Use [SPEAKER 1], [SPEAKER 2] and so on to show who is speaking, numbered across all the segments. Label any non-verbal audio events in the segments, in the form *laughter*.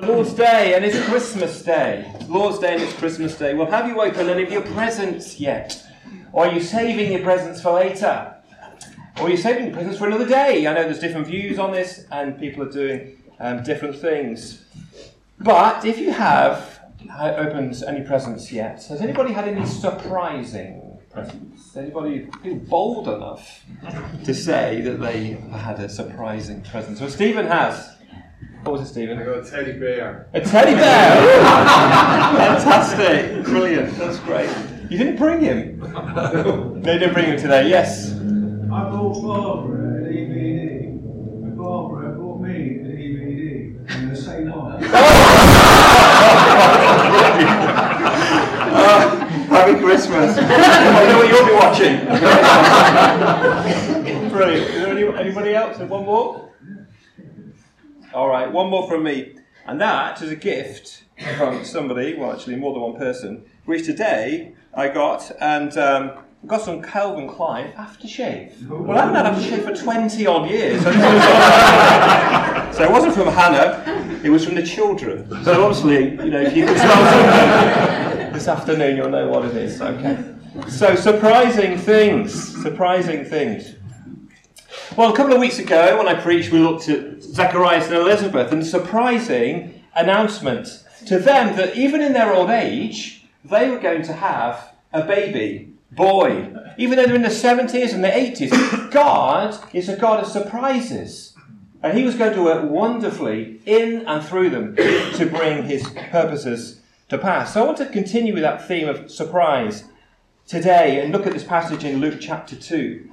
[SPEAKER 1] Lord's Day and it's Christmas Day. Lord's Day and it's Christmas Day. Well, have you opened any of your presents yet? Or are you saving your presents for later? Or are you saving your presents for another day? I know there's different views on this and people are doing um, different things. But if you have opened any presents yet, has anybody had any surprising presents? Anybody feel bold enough to say that they had a surprising present? So Stephen has. What was it, Stephen?
[SPEAKER 2] I got a teddy bear.
[SPEAKER 1] A teddy bear! *laughs* Fantastic! Brilliant. That's great. You didn't bring him? *laughs* no, you didn't bring him today. Yes.
[SPEAKER 3] I bought Barbara a DVD. And Barbara bought me a DVD. And the same night. *laughs*
[SPEAKER 1] uh, Happy Christmas. I know what you'll be watching. Brilliant. Is there any, anybody else? One more? All right, one more from me. And that is a gift from somebody, well, actually, more than one person, which today I got, and um, got some Calvin Klein aftershave. Well, I haven't had aftershave for 20 odd years. *laughs* so it wasn't from Hannah, it was from the children. So obviously, you know, if you can smell this afternoon, you'll know what it is. Okay. So surprising things, surprising things. Well, a couple of weeks ago, when I preached, we looked at Zacharias and Elizabeth and the surprising announcement to them that even in their old age, they were going to have a baby boy. Even though they're in the 70s and the 80s, *coughs* God is a God of surprises. And He was going to work wonderfully in and through them *coughs* to bring His purposes to pass. So I want to continue with that theme of surprise today and look at this passage in Luke chapter 2.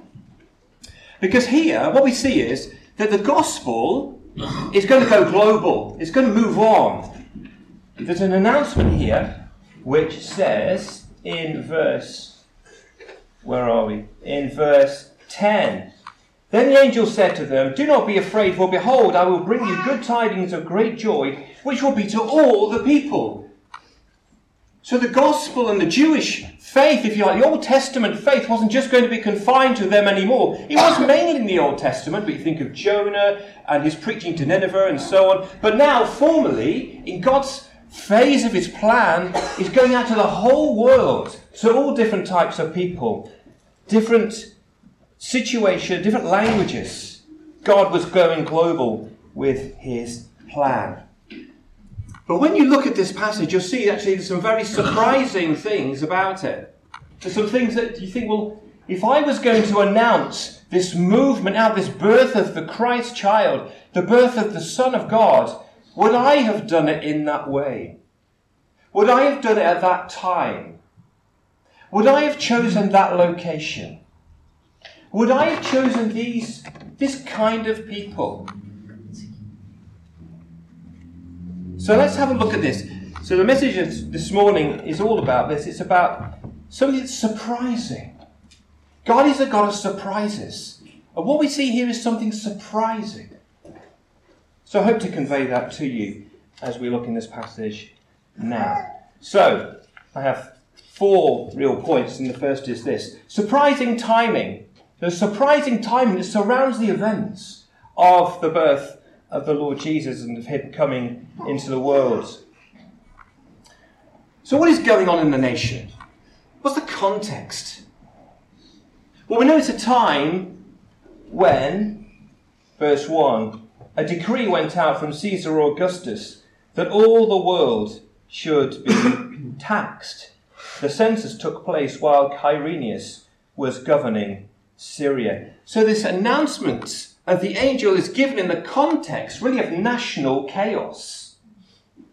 [SPEAKER 1] Because here, what we see is that the gospel is going to go global, it's going to move on. There's an announcement here which says in verse, where are we? In verse 10. Then the angel said to them, Do not be afraid, for behold, I will bring you good tidings of great joy, which will be to all the people. So the gospel and the Jewish faith, if you like, the Old Testament faith wasn't just going to be confined to them anymore. It was mainly in the Old Testament, but you think of Jonah and his preaching to Nineveh and so on. But now, formally, in God's phase of his plan, is going out to the whole world, to all different types of people, different situations, different languages. God was going global with his plan. But when you look at this passage, you'll see actually some very surprising things about it. There's some things that you think, well, if I was going to announce this movement out, this birth of the Christ child, the birth of the Son of God, would I have done it in that way? Would I have done it at that time? Would I have chosen that location? Would I have chosen these, this kind of people? So let's have a look at this. So the message this morning is all about this. It's about something that's surprising. God is a God of surprises. And what we see here is something surprising. So I hope to convey that to you as we look in this passage now. So I have four real points, and the first is this surprising timing. The surprising timing that surrounds the events of the birth of the Lord Jesus and of Him coming into the world. So, what is going on in the nation? What's the context? Well, we know it's a time when, verse 1, a decree went out from Caesar Augustus that all the world should be *coughs* taxed. The census took place while Quirinius was governing Syria. So, this announcement of the angel is given in the context, really, of national chaos,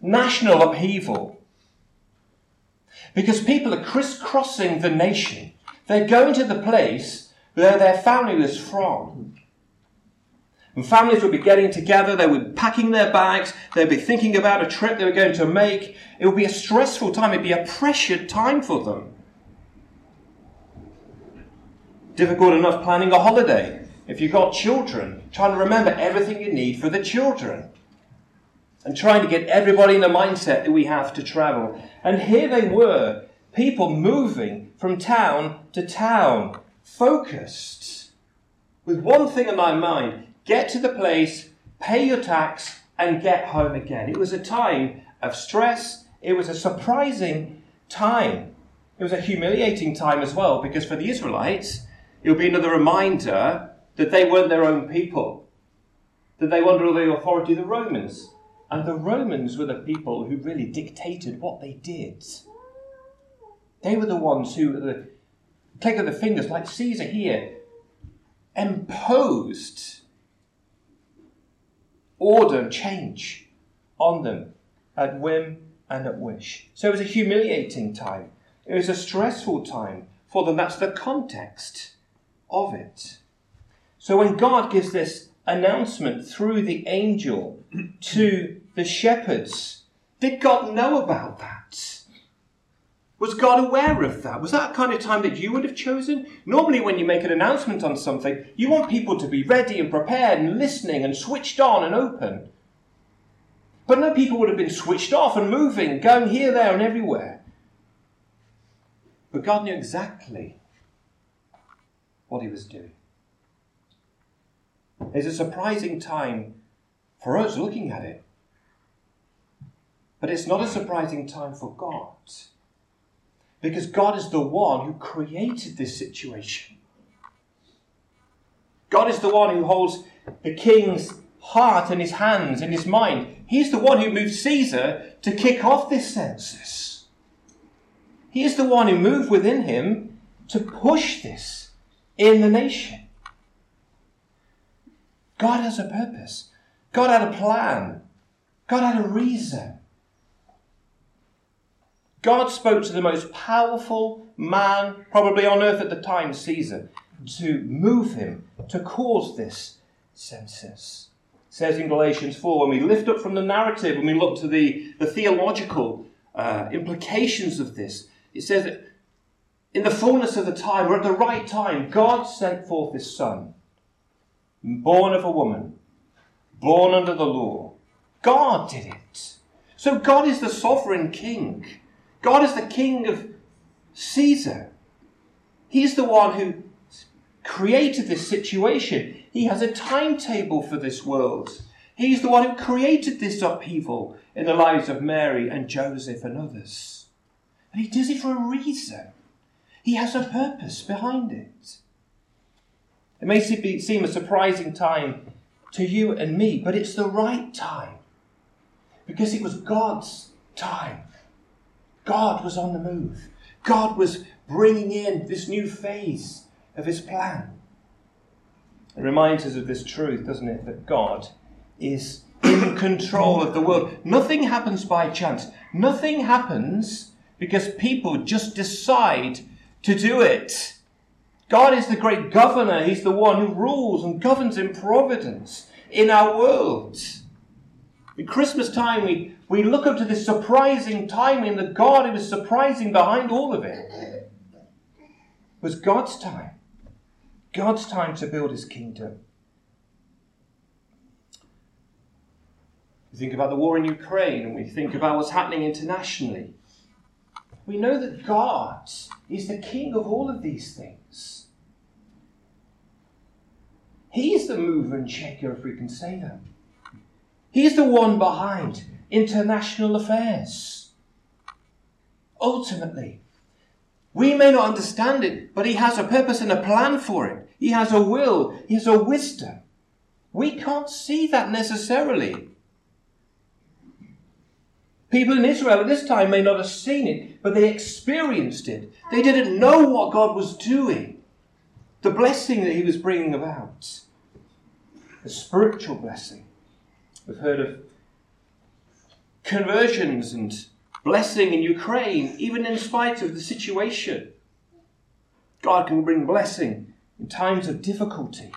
[SPEAKER 1] national upheaval. Because people are crisscrossing the nation. They're going to the place where their family was from. And families would be getting together, they would be packing their bags, they'd be thinking about a trip they were going to make. It would be a stressful time, it'd be a pressured time for them. Difficult enough planning a holiday if you've got children, trying to remember everything you need for the children. And trying to get everybody in the mindset that we have to travel. And here they were, people moving from town to town, focused, with one thing in my mind get to the place, pay your tax, and get home again. It was a time of stress. It was a surprising time. It was a humiliating time as well because for the Israelites, it would be another reminder that they weren't their own people, that they were under the authority of the Romans. And the Romans were the people who really dictated what they did. They were the ones who, the click of the fingers, like Caesar here, imposed order and change on them at whim and at wish. So it was a humiliating time. It was a stressful time for them. That's the context of it. So when God gives this announcement through the angel *clears throat* to the shepherds, did God know about that? Was God aware of that? Was that a kind of time that you would have chosen? Normally, when you make an announcement on something, you want people to be ready and prepared and listening and switched on and open. But no, people would have been switched off and moving, going here, there, and everywhere. But God knew exactly what He was doing. It's a surprising time for us looking at it. But it's not a surprising time for God. Because God is the one who created this situation. God is the one who holds the king's heart in his hands, in his mind. He's the one who moved Caesar to kick off this census. He is the one who moved within him to push this in the nation. God has a purpose. God had a plan. God had a reason. God spoke to the most powerful man probably on earth at the time, Caesar, to move him, to cause this census. It says in Galatians 4, when we lift up from the narrative, when we look to the, the theological uh, implications of this, it says that in the fullness of the time, or at the right time, God sent forth his Son, born of a woman, born under the law. God did it. So God is the sovereign king. God is the king of Caesar. He's the one who created this situation. He has a timetable for this world. He's the one who created this upheaval in the lives of Mary and Joseph and others. And he does it for a reason. He has a purpose behind it. It may seem a surprising time to you and me, but it's the right time because it was God's time. God was on the move. God was bringing in this new phase of his plan. It reminds us of this truth, doesn't it? That God is in control of the world. Nothing happens by chance. Nothing happens because people just decide to do it. God is the great governor. He's the one who rules and governs in providence in our world. At Christmas time, we, we look up to this surprising timing that God, who was surprising behind all of it, was God's time. God's time to build his kingdom. We think about the war in Ukraine and we think about what's happening internationally. We know that God is the king of all of these things. He's the mover and shaker, if we can say that. He's the one behind international affairs. Ultimately, we may not understand it, but He has a purpose and a plan for it. He has a will, He has a wisdom. We can't see that necessarily. People in Israel at this time may not have seen it, but they experienced it. They didn't know what God was doing, the blessing that He was bringing about, the spiritual blessing. We've heard of conversions and blessing in Ukraine, even in spite of the situation. God can bring blessing in times of difficulty,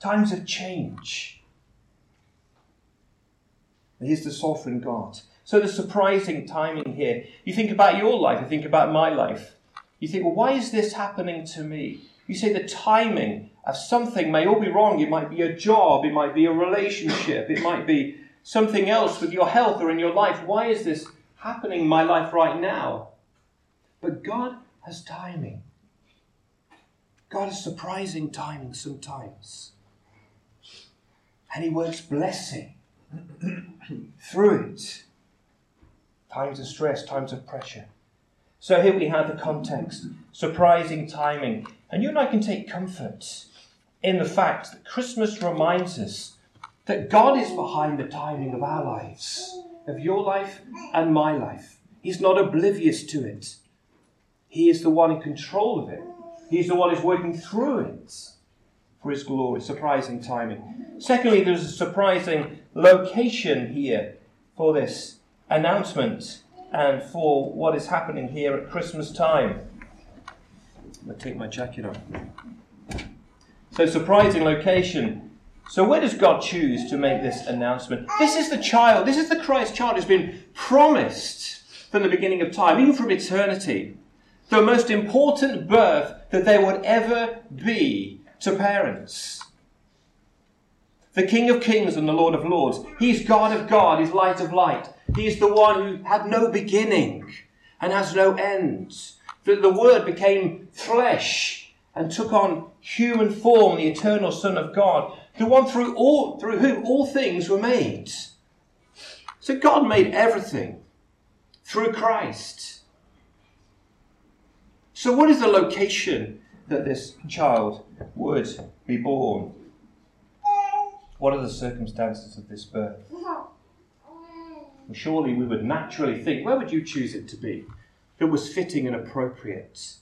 [SPEAKER 1] times of change. He's the sovereign God. So the surprising timing here. You think about your life, you think about my life. You think, well, why is this happening to me? You say the timing of something may all be wrong. It might be a job, it might be a relationship, it might be something else with your health or in your life. Why is this happening in my life right now? But God has timing. God has surprising timing sometimes. And He works blessing *clears throat* through it. Times of stress, times of pressure. So here we have the context surprising timing. And you and I can take comfort in the fact that Christmas reminds us that God is behind the timing of our lives, of your life and my life. He's not oblivious to it. He is the one in control of it. He's the one who's working through it for his glory. Surprising timing. Secondly, there's a surprising location here for this announcement and for what is happening here at Christmas time. I'm going to take my jacket off. So, surprising location. So, where does God choose to make this announcement? This is the child, this is the Christ child who's been promised from the beginning of time, even from eternity. The most important birth that there would ever be to parents. The King of Kings and the Lord of Lords. He's God of God, He's light of light. He's the one who had no beginning and has no end. The, the Word became flesh and took on human form, the eternal Son of God, the one through, all, through whom all things were made. So God made everything through Christ. So, what is the location that this child would be born? What are the circumstances of this birth? Surely we would naturally think, where would you choose it to be? That was fitting and appropriate.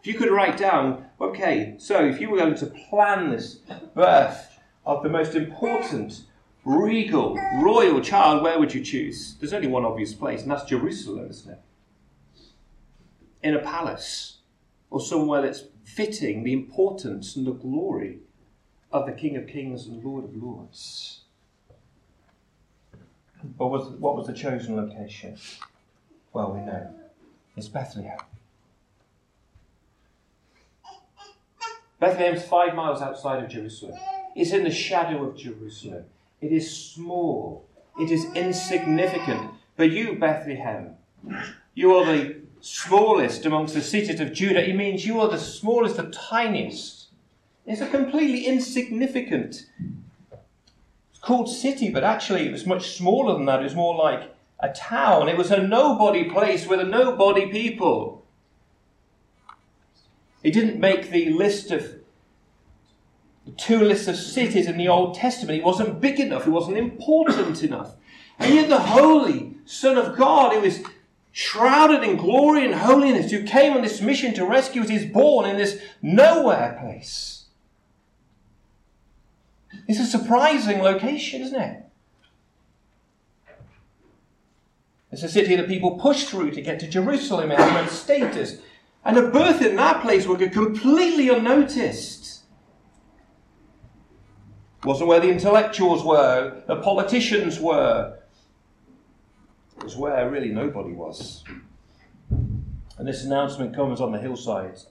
[SPEAKER 1] If you could write down, okay, so if you were going to plan this birth of the most important, regal, royal child, where would you choose? There's only one obvious place, and that's Jerusalem, isn't it? In a palace, or somewhere that's fitting the importance and the glory of the King of Kings and Lord of Lords. But was, what was the chosen location? Well, we know. It's Bethlehem. Bethlehem's five miles outside of Jerusalem. It's in the shadow of Jerusalem. It is small. It is insignificant. But you, Bethlehem, you are the smallest amongst the cities of Judah. It means you are the smallest, the tiniest. It's a completely insignificant. Called city, but actually it was much smaller than that. It was more like a town. It was a nobody place with a nobody people. He didn't make the list of the two lists of cities in the Old Testament. He wasn't big enough. He wasn't important enough. And yet the holy Son of God, who is shrouded in glory and holiness, who came on this mission to rescue us, is born in this nowhere place. It's a surprising location, isn't it? It's a city that people push through to get to Jerusalem. Has no status. And a birth in that place would go completely unnoticed. It wasn't where the intellectuals were, the politicians were. It was where really nobody was. And this announcement comes on the hillsides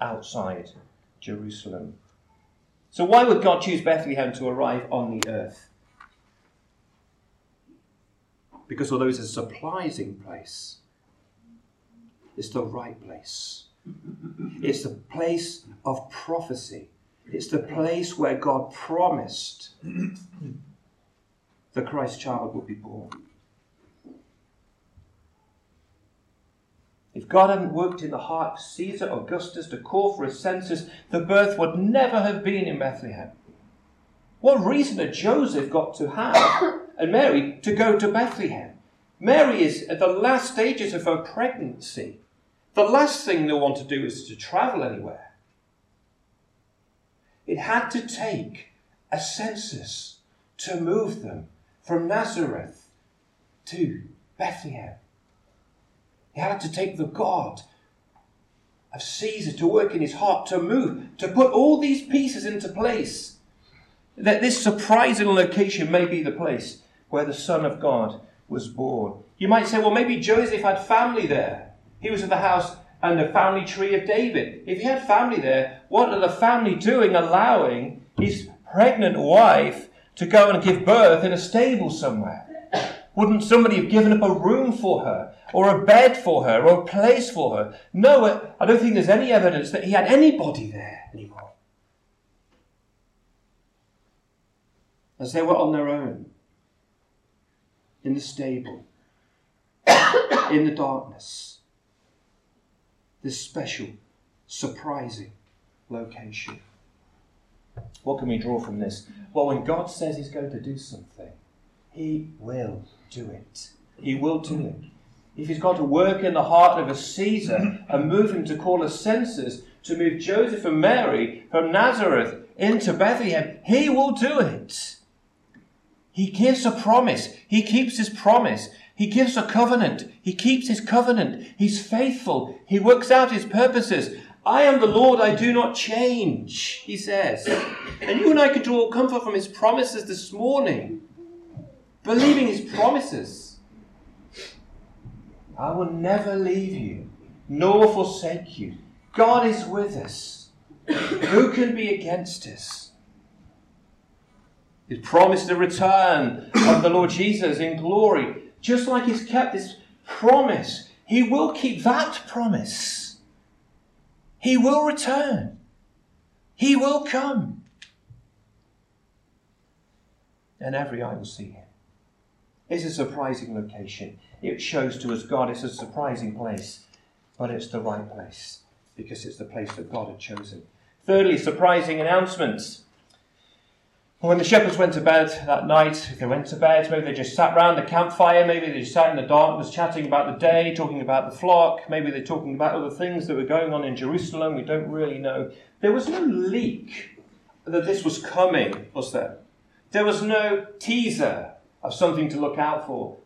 [SPEAKER 1] outside Jerusalem. So, why would God choose Bethlehem to arrive on the earth? Because although it's a surprising place, it's the right place. It's the place of prophecy. It's the place where God promised the Christ child would be born. If God hadn't worked in the heart of Caesar Augustus to call for a census, the birth would never have been in Bethlehem. What reason had Joseph got to have *coughs* and Mary to go to Bethlehem? Mary is at the last stages of her pregnancy. The last thing they want to do is to travel anywhere. It had to take a census to move them from Nazareth to Bethlehem. He had to take the God of Caesar to work in his heart, to move, to put all these pieces into place. That this surprising location may be the place where the Son of God was born. You might say, well, maybe Joseph had family there. He was at the house and the family tree of David. If he had family there, what are the family doing allowing his pregnant wife to go and give birth in a stable somewhere? Wouldn't somebody have given up a room for her, or a bed for her, or a place for her? No, I don't think there's any evidence that he had anybody there anymore. as they were on their own, in the stable, *coughs* in the darkness, this special, surprising location. What can we draw from this? Well, when God says He's going to do something, He will do it. He will do it. If He's got to work in the heart of a Caesar and move him to call a census, to move Joseph and Mary from Nazareth into Bethlehem, He will do it. He gives a promise. He keeps His promise. He gives a covenant. He keeps His covenant. He's faithful. He works out His purposes. I am the Lord, I do not change, he says. And you and I could draw comfort from his promises this morning, believing his promises. I will never leave you, nor forsake you. God is with us. Who can be against us? He's promised the return of the Lord Jesus in glory. Just like he's kept this promise, he will keep that promise. He will return. He will come. And every eye will see him. It's a surprising location. It shows to us God is a surprising place, but it's the right place because it's the place that God had chosen. Thirdly, surprising announcements. When the shepherds went to bed that night, if they went to bed, maybe they just sat round the campfire, maybe they just sat in the darkness chatting about the day, talking about the flock, maybe they're talking about other things that were going on in Jerusalem, we don't really know. There was no leak that this was coming, was there? There was no teaser of something to look out for.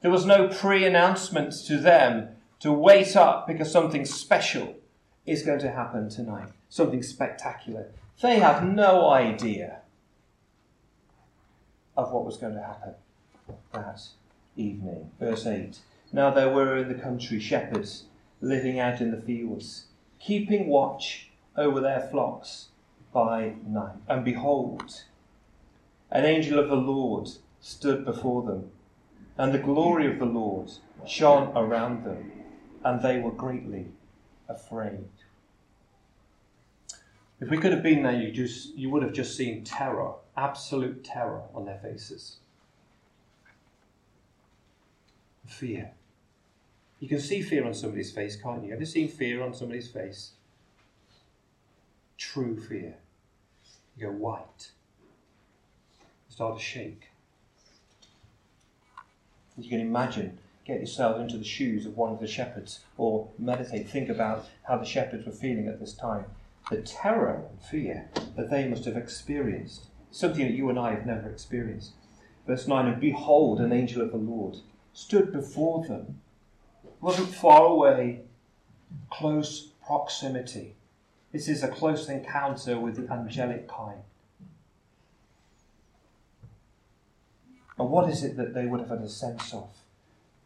[SPEAKER 1] There was no pre announcement to them to wait up because something special is going to happen tonight, something spectacular. They have no idea of what was going to happen that evening. Verse 8 Now there were in the country shepherds living out in the fields, keeping watch over their flocks by night. And behold, an angel of the Lord stood before them, and the glory of the Lord shone around them, and they were greatly afraid. If we could have been there, you, just, you would have just seen terror absolute terror on their faces. Fear. You can see fear on somebody's face, can't you? Have you seen fear on somebody's face? True fear. You go white. You start to shake. You can imagine, get yourself into the shoes of one of the shepherds, or meditate, think about how the shepherds were feeling at this time. The terror and fear that they must have experienced something that you and I have never experienced. Verse 9 And behold, an angel of the Lord stood before them. wasn't far away, close proximity. This is a close encounter with the angelic kind. And what is it that they would have had a sense of?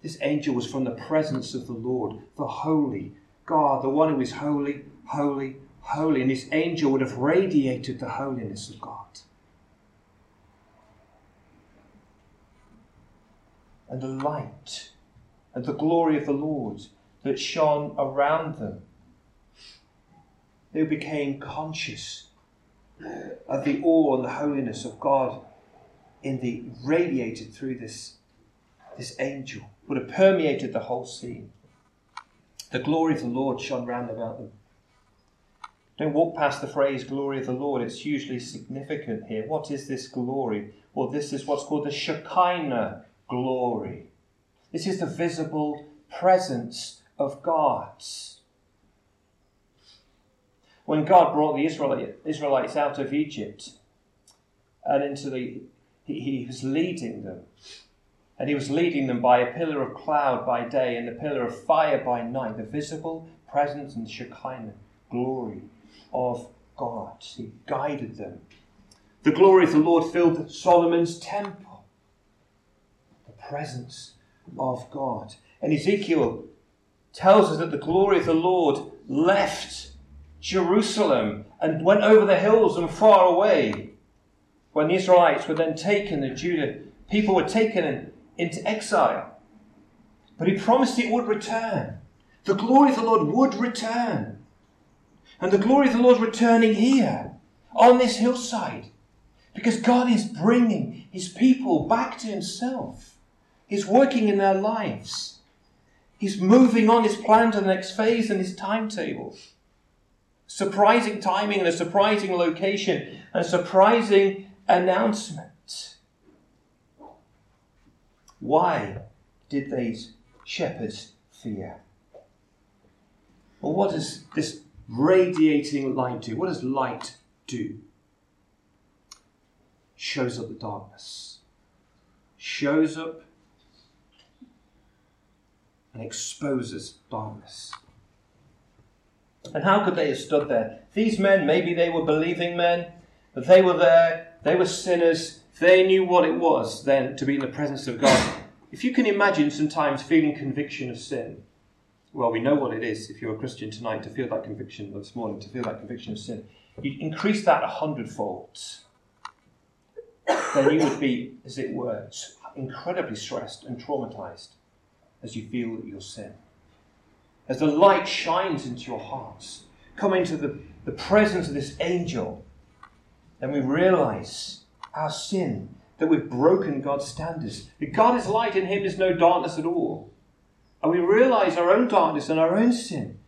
[SPEAKER 1] This angel was from the presence of the Lord, the holy God, the one who is holy, holy, holy. And this angel would have radiated the holiness of God. and the light and the glory of the Lord that shone around them. They became conscious of the awe and the holiness of God in the radiated through this, this angel, would have permeated the whole scene. The glory of the Lord shone round about them. Don't walk past the phrase glory of the Lord, it's hugely significant here. What is this glory? Well, this is what's called the Shekinah glory. This is the visible presence of God. When God brought the Israelites out of Egypt and into the, he, he was leading them. And he was leading them by a pillar of cloud by day and a pillar of fire by night, the visible presence and Shekinah glory of God. He guided them. The glory of the Lord filled Solomon's temple the presence of God. And Ezekiel tells us that the glory of the Lord left Jerusalem and went over the hills and far away. When the Israelites were then taken, the Judah people were taken into exile. But he promised it would return. The glory of the Lord would return. And the glory of the Lord returning here on this hillside. Because God is bringing his people back to himself. He's working in their lives. He's moving on his plan to the next phase and his timetable. Surprising timing and a surprising location and surprising announcement. Why did these shepherds fear? Well, what does this radiating light do? What does light do? Shows up the darkness. Shows up and exposes darkness. And how could they have stood there? These men, maybe they were believing men, but they were there, they were sinners, they knew what it was then to be in the presence of God. If you can imagine sometimes feeling conviction of sin, well, we know what it is if you're a Christian tonight to feel that conviction this morning, to feel that conviction of sin. You increase that a hundredfold, then you would be, as it were, incredibly stressed and traumatized as you feel your sin. As the light shines into your hearts, come into the, the presence of this angel, then we realize our sin, that we've broken God's standards. That God is light, in Him is no darkness at all. And we realize our own darkness and our own sin.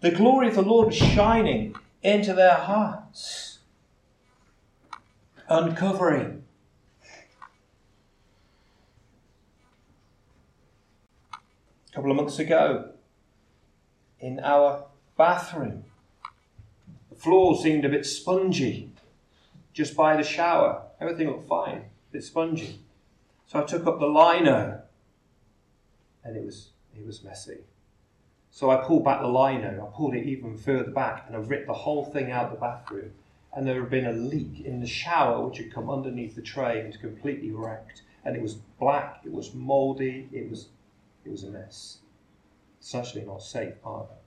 [SPEAKER 1] The glory of the Lord shining into their hearts, uncovering. A couple of months ago, in our bathroom, the floor seemed a bit spongy just by the shower. Everything looked fine, a bit spongy. So I took up the lino and it was it was messy. So I pulled back the lino, I pulled it even further back, and I ripped the whole thing out the bathroom. And there had been a leak in the shower which had come underneath the tray and completely wrecked. And it was black, it was mouldy, it was it was a mess. It's actually not safe either.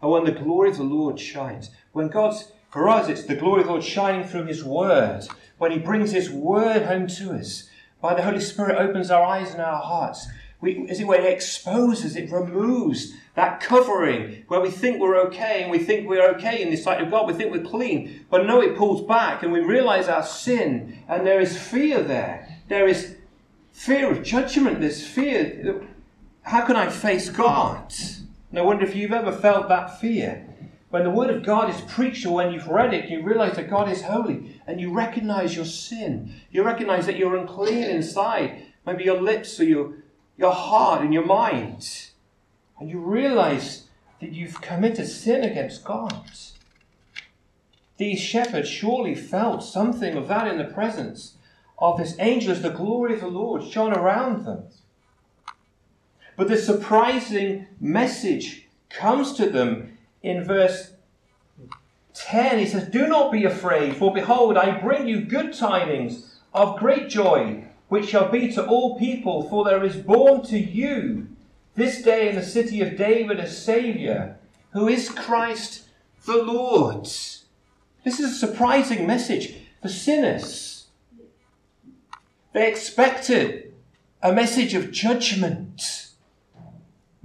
[SPEAKER 1] And when the glory of the Lord shines, when God's for us, it's the glory of the Lord shining through His Word. When He brings His Word home to us, by the Holy Spirit opens our eyes and our hearts. We, as it were, it exposes, it removes that covering where we think we're okay and we think we're okay in the sight of God. We think we're clean. But no, it pulls back and we realize our sin and there is fear there. There is fear of judgment. There's fear. How can I face God? And I wonder if you've ever felt that fear when the Word of God is preached or when you've read it, you realize that God is holy and you recognize your sin. You recognize that you're unclean inside, maybe your lips or your, your heart and your mind. And you realize that you've committed sin against God. These shepherds surely felt something of that in the presence of this angel as the glory of the Lord shone around them. But the surprising message comes to them in verse 10, he says, Do not be afraid, for behold, I bring you good tidings of great joy, which shall be to all people, for there is born to you this day in the city of David a Saviour, who is Christ the Lord. This is a surprising message for sinners. They expected a message of judgment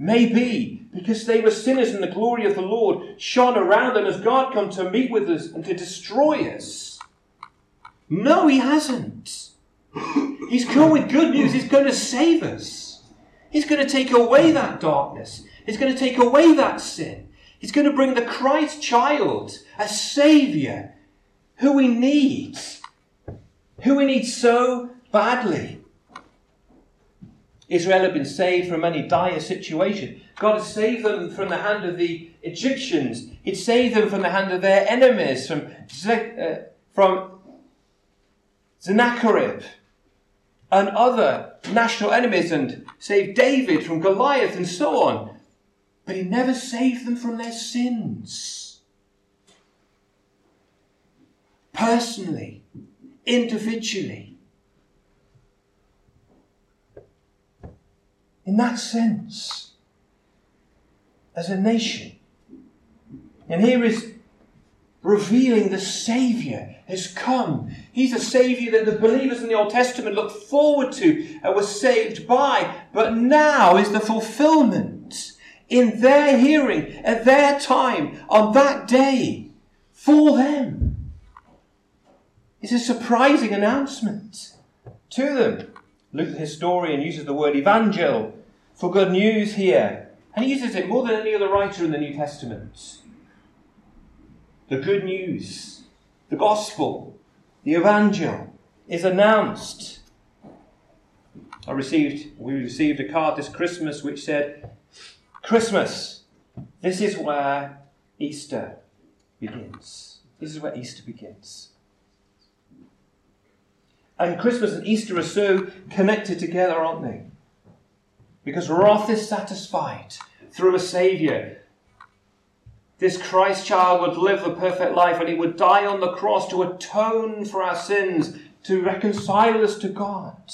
[SPEAKER 1] Maybe because they were sinners and the glory of the Lord shone around them as God come to meet with us and to destroy us. No, he hasn't. *gasps* He's come with good news. He's going to save us. He's going to take away that darkness. He's going to take away that sin. He's going to bring the Christ child, a Saviour, who we need, who we need so badly. Israel had been saved from any dire situation. God had saved them from the hand of the Egyptians. He'd saved them from the hand of their enemies, from, uh, from and other national enemies, and saved David from Goliath and so on. But he never saved them from their sins. Personally, individually. in that sense as a nation. And here is revealing the Saviour has come. He's a Saviour that the believers in the Old Testament looked forward to and were saved by, but now is the fulfillment in their hearing, at their time, on that day, for them. It's a surprising announcement to them. Luke the historian uses the word evangel for good news here, and he uses it more than any other writer in the New Testament. The good news, the gospel, the evangel is announced. I received, we received a card this Christmas which said, Christmas, this is where Easter begins. This is where Easter begins. And Christmas and Easter are so connected together, aren't they? Because wrath is satisfied through a Saviour. This Christ child would live the perfect life and he would die on the cross to atone for our sins, to reconcile us to God,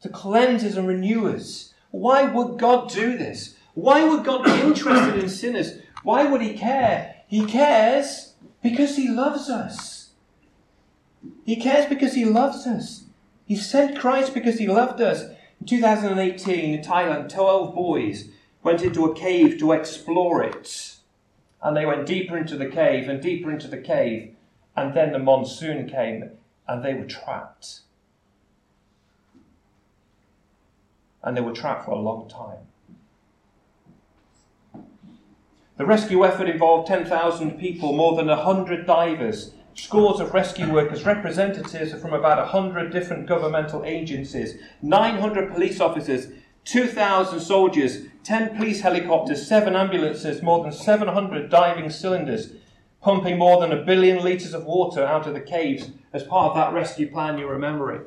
[SPEAKER 1] to cleanse us and renew us. Why would God do this? Why would God be interested in sinners? Why would he care? He cares because he loves us. He cares because He loves us. He sent Christ because He loved us. In 2018, in Thailand, 12 boys went into a cave to explore it. And they went deeper into the cave and deeper into the cave. And then the monsoon came and they were trapped. And they were trapped for a long time. The rescue effort involved 10,000 people, more than 100 divers, scores of rescue workers, representatives from about 100 different governmental agencies, 900 police officers, 2,000 soldiers, 10 police helicopters, 7 ambulances, more than 700 diving cylinders, pumping more than a billion litres of water out of the caves as part of that rescue plan you're remembering.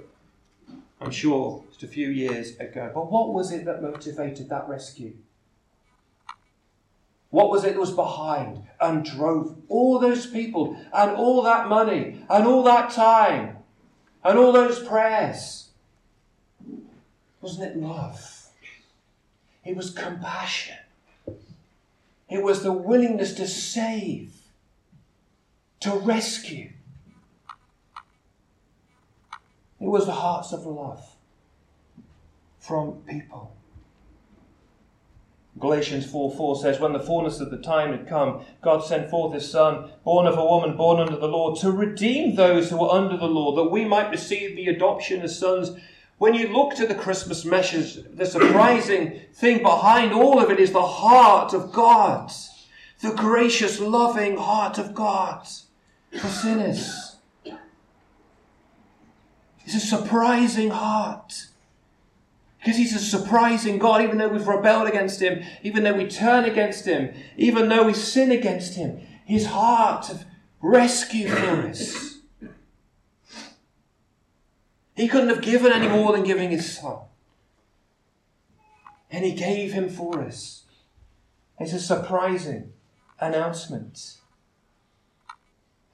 [SPEAKER 1] I'm sure just a few years ago. But what was it that motivated that rescue? What was it that was behind and drove all those people and all that money and all that time and all those prayers? Wasn't it love? It was compassion. It was the willingness to save, to rescue. It was the hearts of love from people. Galatians 4 4 says, When the fullness of the time had come, God sent forth his Son, born of a woman, born under the law, to redeem those who were under the law, that we might receive the adoption as sons. When you look to the Christmas message, the surprising thing behind all of it is the heart of God, the gracious, loving heart of God for sinners. It's a surprising heart. Because he's a surprising God, even though we've rebelled against him, even though we turn against him, even though we sin against him, his heart of rescue for us. He couldn't have given any more than giving his son. And he gave him for us. It's a surprising announcement.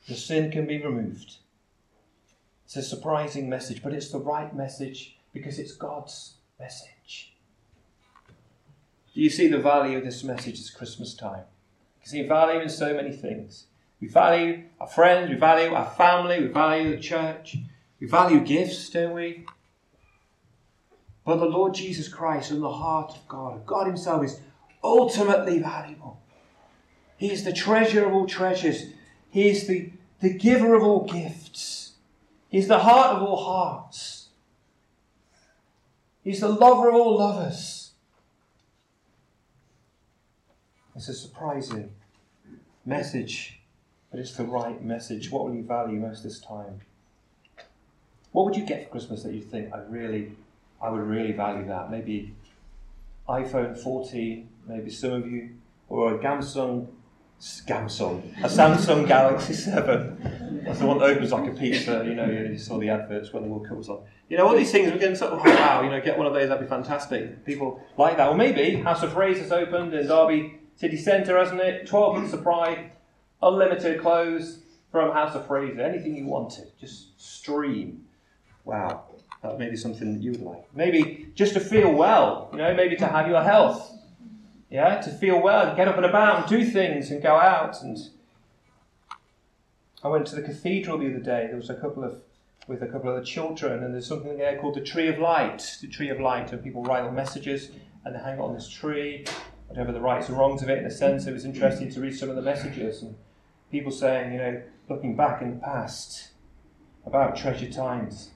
[SPEAKER 1] The sin can be removed. It's a surprising message, but it's the right message because it's God's message. Do you see the value of this message this Christmas time? You see value in so many things. We value our friends, we value our family, we value the church, we value gifts, don't we? But the Lord Jesus Christ and the heart of God, God Himself is ultimately valuable. He is the treasure of all treasures. He is the, the giver of all gifts. He's the heart of all hearts. He's the lover of all lovers. It's a surprising message, but it's the right message. What will you value most this time? What would you get for Christmas that you think I really, I would really value that? Maybe iPhone 14, maybe some of you, or a Samsung, Samsung, a Samsung Galaxy 7. That's the one that opens like a pizza. You know, you saw the adverts when the World Cup was on. You know, all these things, we're can sort of, oh, wow, you know, get one of those, that'd be fantastic. People like that. Or maybe House of Fraser's opened in Derby City Centre, hasn't it? 12 months supply, unlimited clothes from House of Fraser. Anything you wanted, just stream. Wow, that may be something that you would like. Maybe just to feel well, you know, maybe to have your health. Yeah, to feel well, and get up and about and do things and go out. And I went to the cathedral the other day. There was a couple of with a couple of the children, and there's something there called the Tree of Light. The Tree of Light, and people write on messages and they hang it on this tree, whatever the rights and wrongs of it. In a sense, it was interesting to read some of the messages and people saying, you know, looking back in the past, about treasured times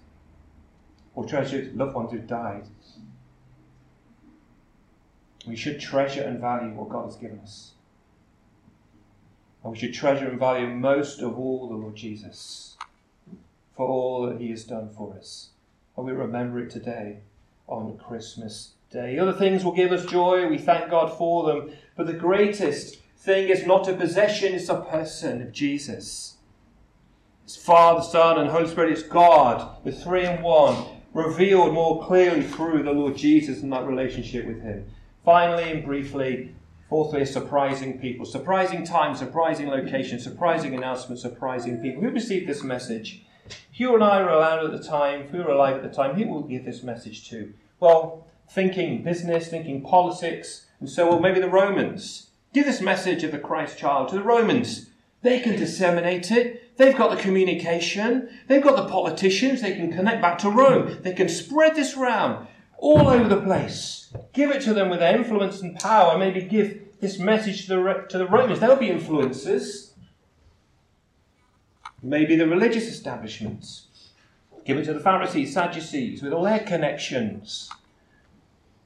[SPEAKER 1] or treasured loved ones who've died. We should treasure and value what God has given us. And we should treasure and value most of all the Lord Jesus for all that He has done for us. And we remember it today on Christmas Day. Other things will give us joy, we thank God for them. But the greatest thing is not a possession, it's a person of Jesus. It's Father, Son, and Holy Spirit. It's God, the three in one, revealed more clearly through the Lord Jesus and that relationship with Him. Finally and briefly, fourthly, surprising people. Surprising time, surprising location, surprising announcement, surprising people. Who received this message? You and I were around at the time, if we were alive at the time, who will give this message to? Well, thinking business, thinking politics, and so on, maybe the Romans. Give this message of the Christ child to the Romans. They can disseminate it. They've got the communication. They've got the politicians. They can connect back to Rome. They can spread this round all over the place. Give it to them with their influence and power. Maybe give this message to the, to the Romans. They'll be influencers. Maybe the religious establishments. Give it to the Pharisees, Sadducees, with all their connections.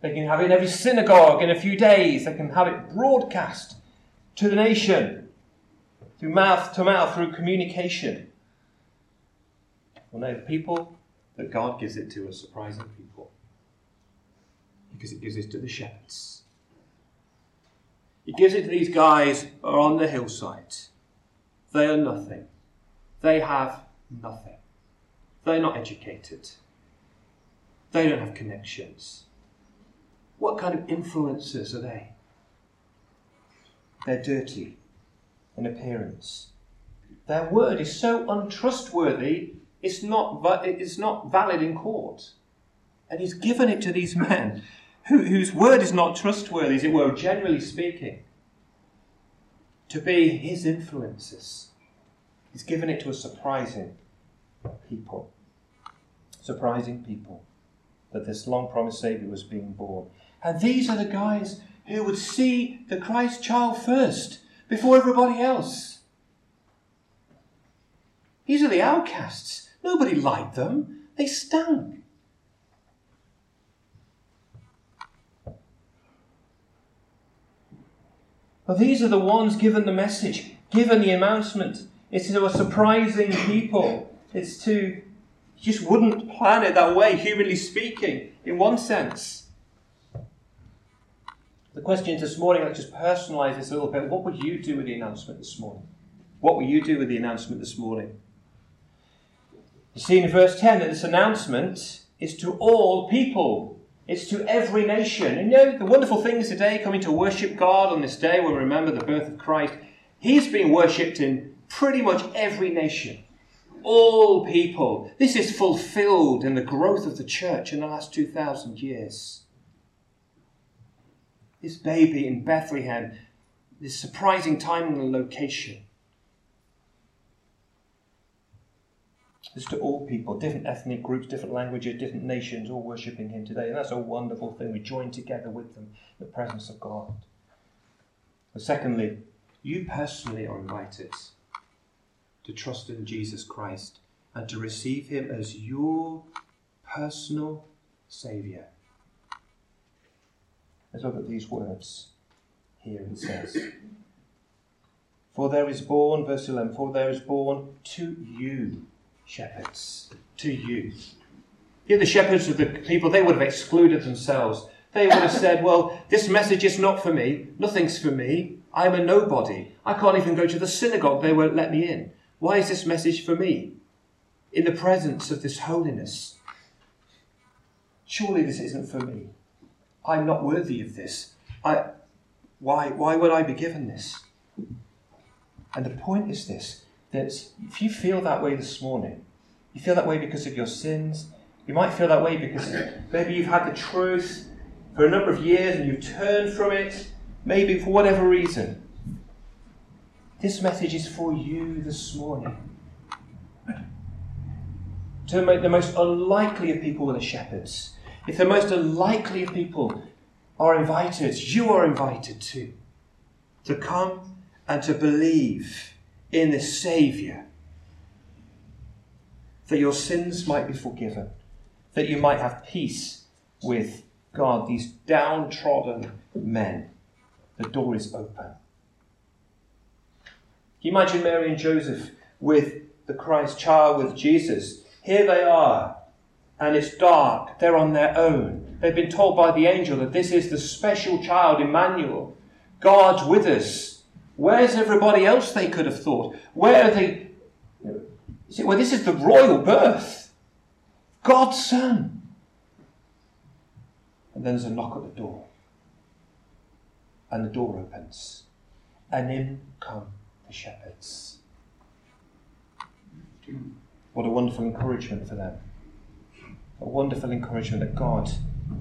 [SPEAKER 1] They can have it in every synagogue in a few days. They can have it broadcast to the nation through mouth to mouth, through communication. Well, no, the people that God gives it to are surprising people because it gives it to the shepherds. He gives it to these guys who are on the hillside. They are nothing. They have nothing. They're not educated. They don't have connections. What kind of influencers are they? They're dirty in appearance. Their word is so untrustworthy, it's not, it's not valid in court. And he's given it to these men who, whose word is not trustworthy, as it were, generally speaking, to be his influences. He's given it to a surprising people. Surprising people that this long promised Saviour was being born. And these are the guys who would see the Christ child first, before everybody else. These are the outcasts. Nobody liked them. They stunk. But these are the ones given the message, given the announcement. It's to a surprising people. It's to, just wouldn't plan it that way, humanly speaking, in one sense. The question this morning, let's just personalize this a little bit. What would you do with the announcement this morning? What will you do with the announcement this morning? You see in verse 10 that this announcement is to all people. It's to every nation. And you know, the wonderful thing is today, coming to worship God on this day, we remember the birth of Christ. He's being worshipped in pretty much every nation. All people. This is fulfilled in the growth of the church in the last 2,000 years this baby in Bethlehem, this surprising time and location. It's to all people, different ethnic groups, different languages, different nations, all worshipping Him today. And that's a wonderful thing. We join together with them the presence of God. But secondly, you personally are invited to trust in Jesus Christ and to receive Him as your personal Saviour. Let's look at these words. Here it says, For there is born, verse 11, for there is born to you, shepherds, to you. Here, the shepherds of the people, they would have excluded themselves. They would have said, Well, this message is not for me. Nothing's for me. I'm a nobody. I can't even go to the synagogue. They won't let me in. Why is this message for me? In the presence of this holiness. Surely this isn't for me. I'm not worthy of this. I, why, why would I be given this? And the point is this that if you feel that way this morning, you feel that way because of your sins, you might feel that way because maybe you've had the truth for a number of years and you've turned from it, maybe for whatever reason. This message is for you this morning. To make the most unlikely of people the shepherds if the most unlikely of people are invited, you are invited too. To come and to believe in the Saviour. that your sins might be forgiven, that you might have peace with God, these downtrodden men. The door is open. Imagine Mary and Joseph with the Christ child, with Jesus? Here they are, and it's dark. They're on their own. They've been told by the angel that this is the special child, Emmanuel. God's with us. Where's everybody else they could have thought? Where are they? Well, this is the royal birth. God's Son. And then there's a knock at the door. And the door opens. And in come the shepherds. What a wonderful encouragement for them. A wonderful encouragement that God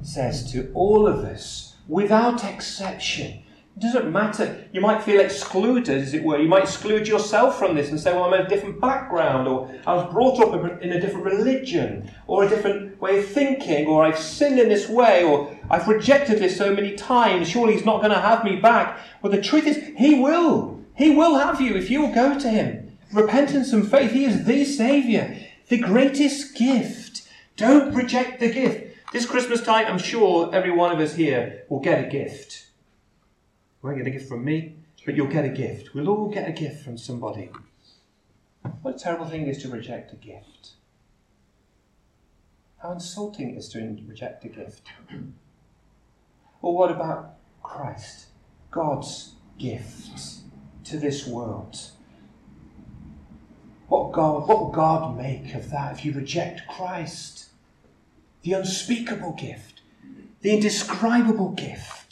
[SPEAKER 1] says to all of us, without exception, it doesn't matter. You might feel excluded, as it were. You might exclude yourself from this and say, well, I'm in a different background, or I was brought up in a different religion, or a different way of thinking, or I've sinned in this way, or I've rejected this so many times. Surely He's not going to have me back. Well, the truth is, He will. He will have you if you will go to Him. Repentance and faith, He is the Saviour, the greatest gift. Don't reject the gift. This Christmas time, I'm sure every one of us here will get a gift. You won't get a gift from me, but you'll get a gift. We'll all get a gift from somebody. What a terrible thing it is to reject a gift. How insulting it is to reject a gift. *clears throat* Or what about Christ, God's gift to this world? What God, what will God make of that if you reject Christ? The unspeakable gift, the indescribable gift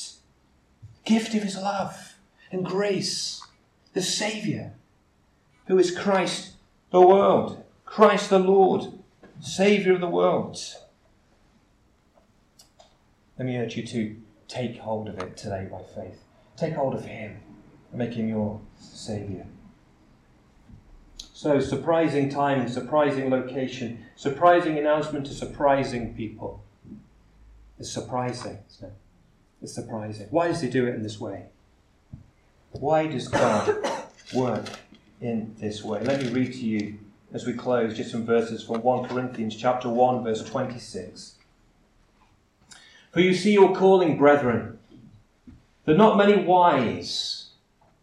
[SPEAKER 1] gift of his love and grace, the Saviour, who is Christ the world, Christ the Lord, Saviour of the world. Let me urge you to take hold of it today by faith. Take hold of Him and make Him your Saviour. So, surprising timing, surprising location, surprising announcement to surprising people. It's surprising, isn't it? It's surprising. Why does he do it in this way? Why does God *coughs* work in this way? Let me read to you as we close just some verses from 1 Corinthians chapter 1 verse 26. For you see your calling, brethren, that not many wise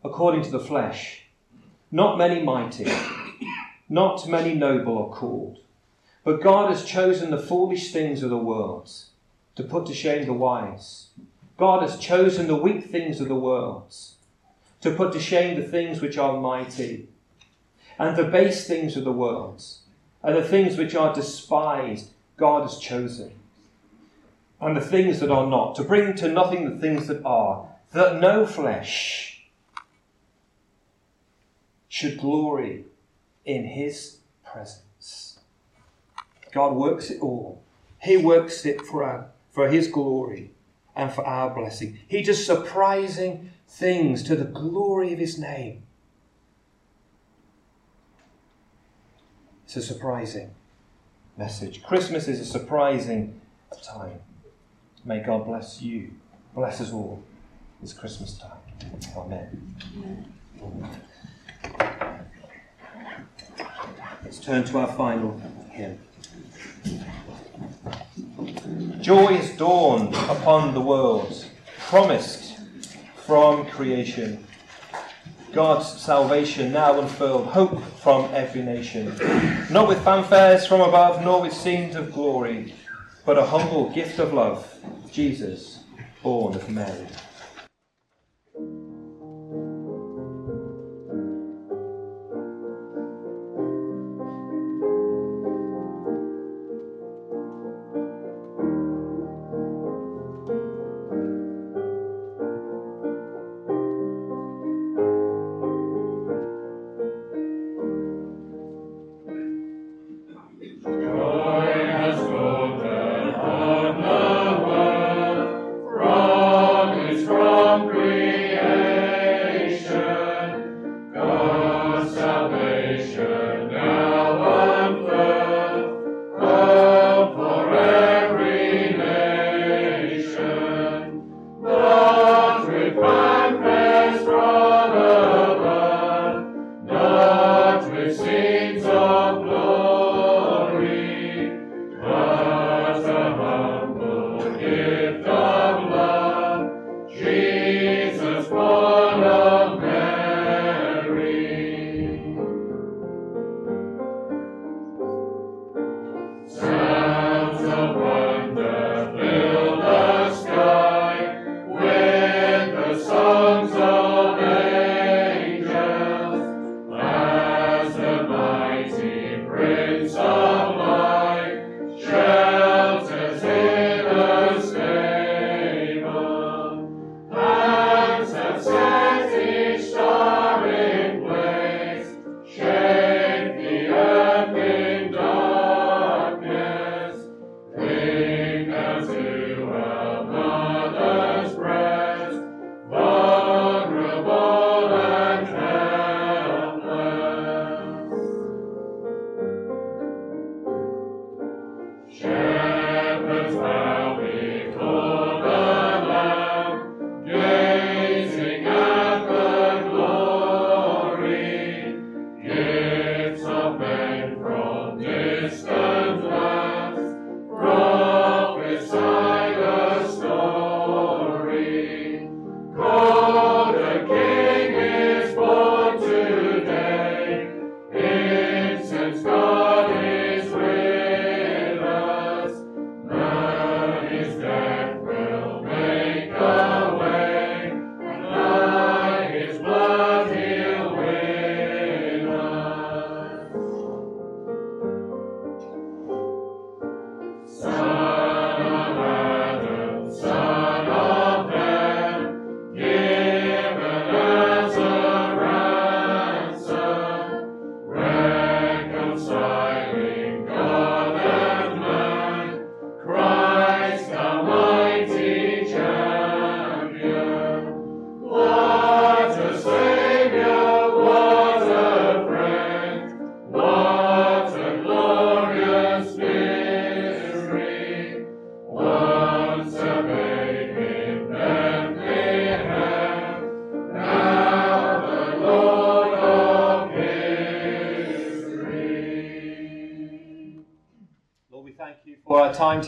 [SPEAKER 1] according to the flesh, not many mighty, not many noble are called, but God has chosen the foolish things of the world to put to shame the wise. God has chosen the weak things of the world to put to shame the things which are mighty, and the base things of the world, and the things which are despised, God has chosen, and the things that are not, to bring to nothing the things that are, that no flesh should glory in his presence. God works it all. He works it for, for his glory and for our blessing. He does surprising things to the glory of his name. It's a surprising message. Christmas is a surprising time. May God bless you, bless us all this Christmas time. Amen. Let's turn to our final hymn. Joy has dawned upon the world, promised from creation. God's salvation now unfurled, hope from every nation. Not with fanfares from above, nor with scenes of glory, but a humble gift of love, Jesus, born of Mary.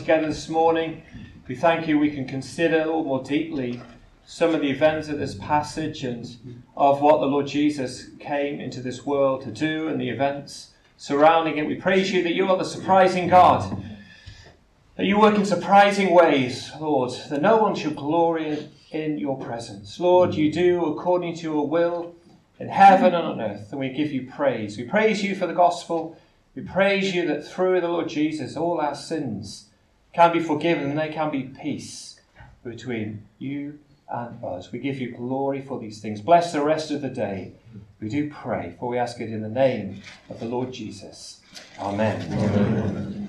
[SPEAKER 1] Together this morning. We thank you we can consider all more deeply some of the events of this passage and of what the Lord Jesus came into this world to do and the events surrounding it. We praise you that you are the surprising God, that you work in surprising ways, Lord, that no one should glory in your presence. Lord, you do according to your will in heaven and on earth, and we give you praise. We praise you for the gospel. We praise you that through the Lord Jesus, all our sins can be forgiven and there can be peace between you and us. We give you glory for these things. Bless the rest of the day. We do pray, for we ask it in the name of the Lord Jesus. Amen. Amen.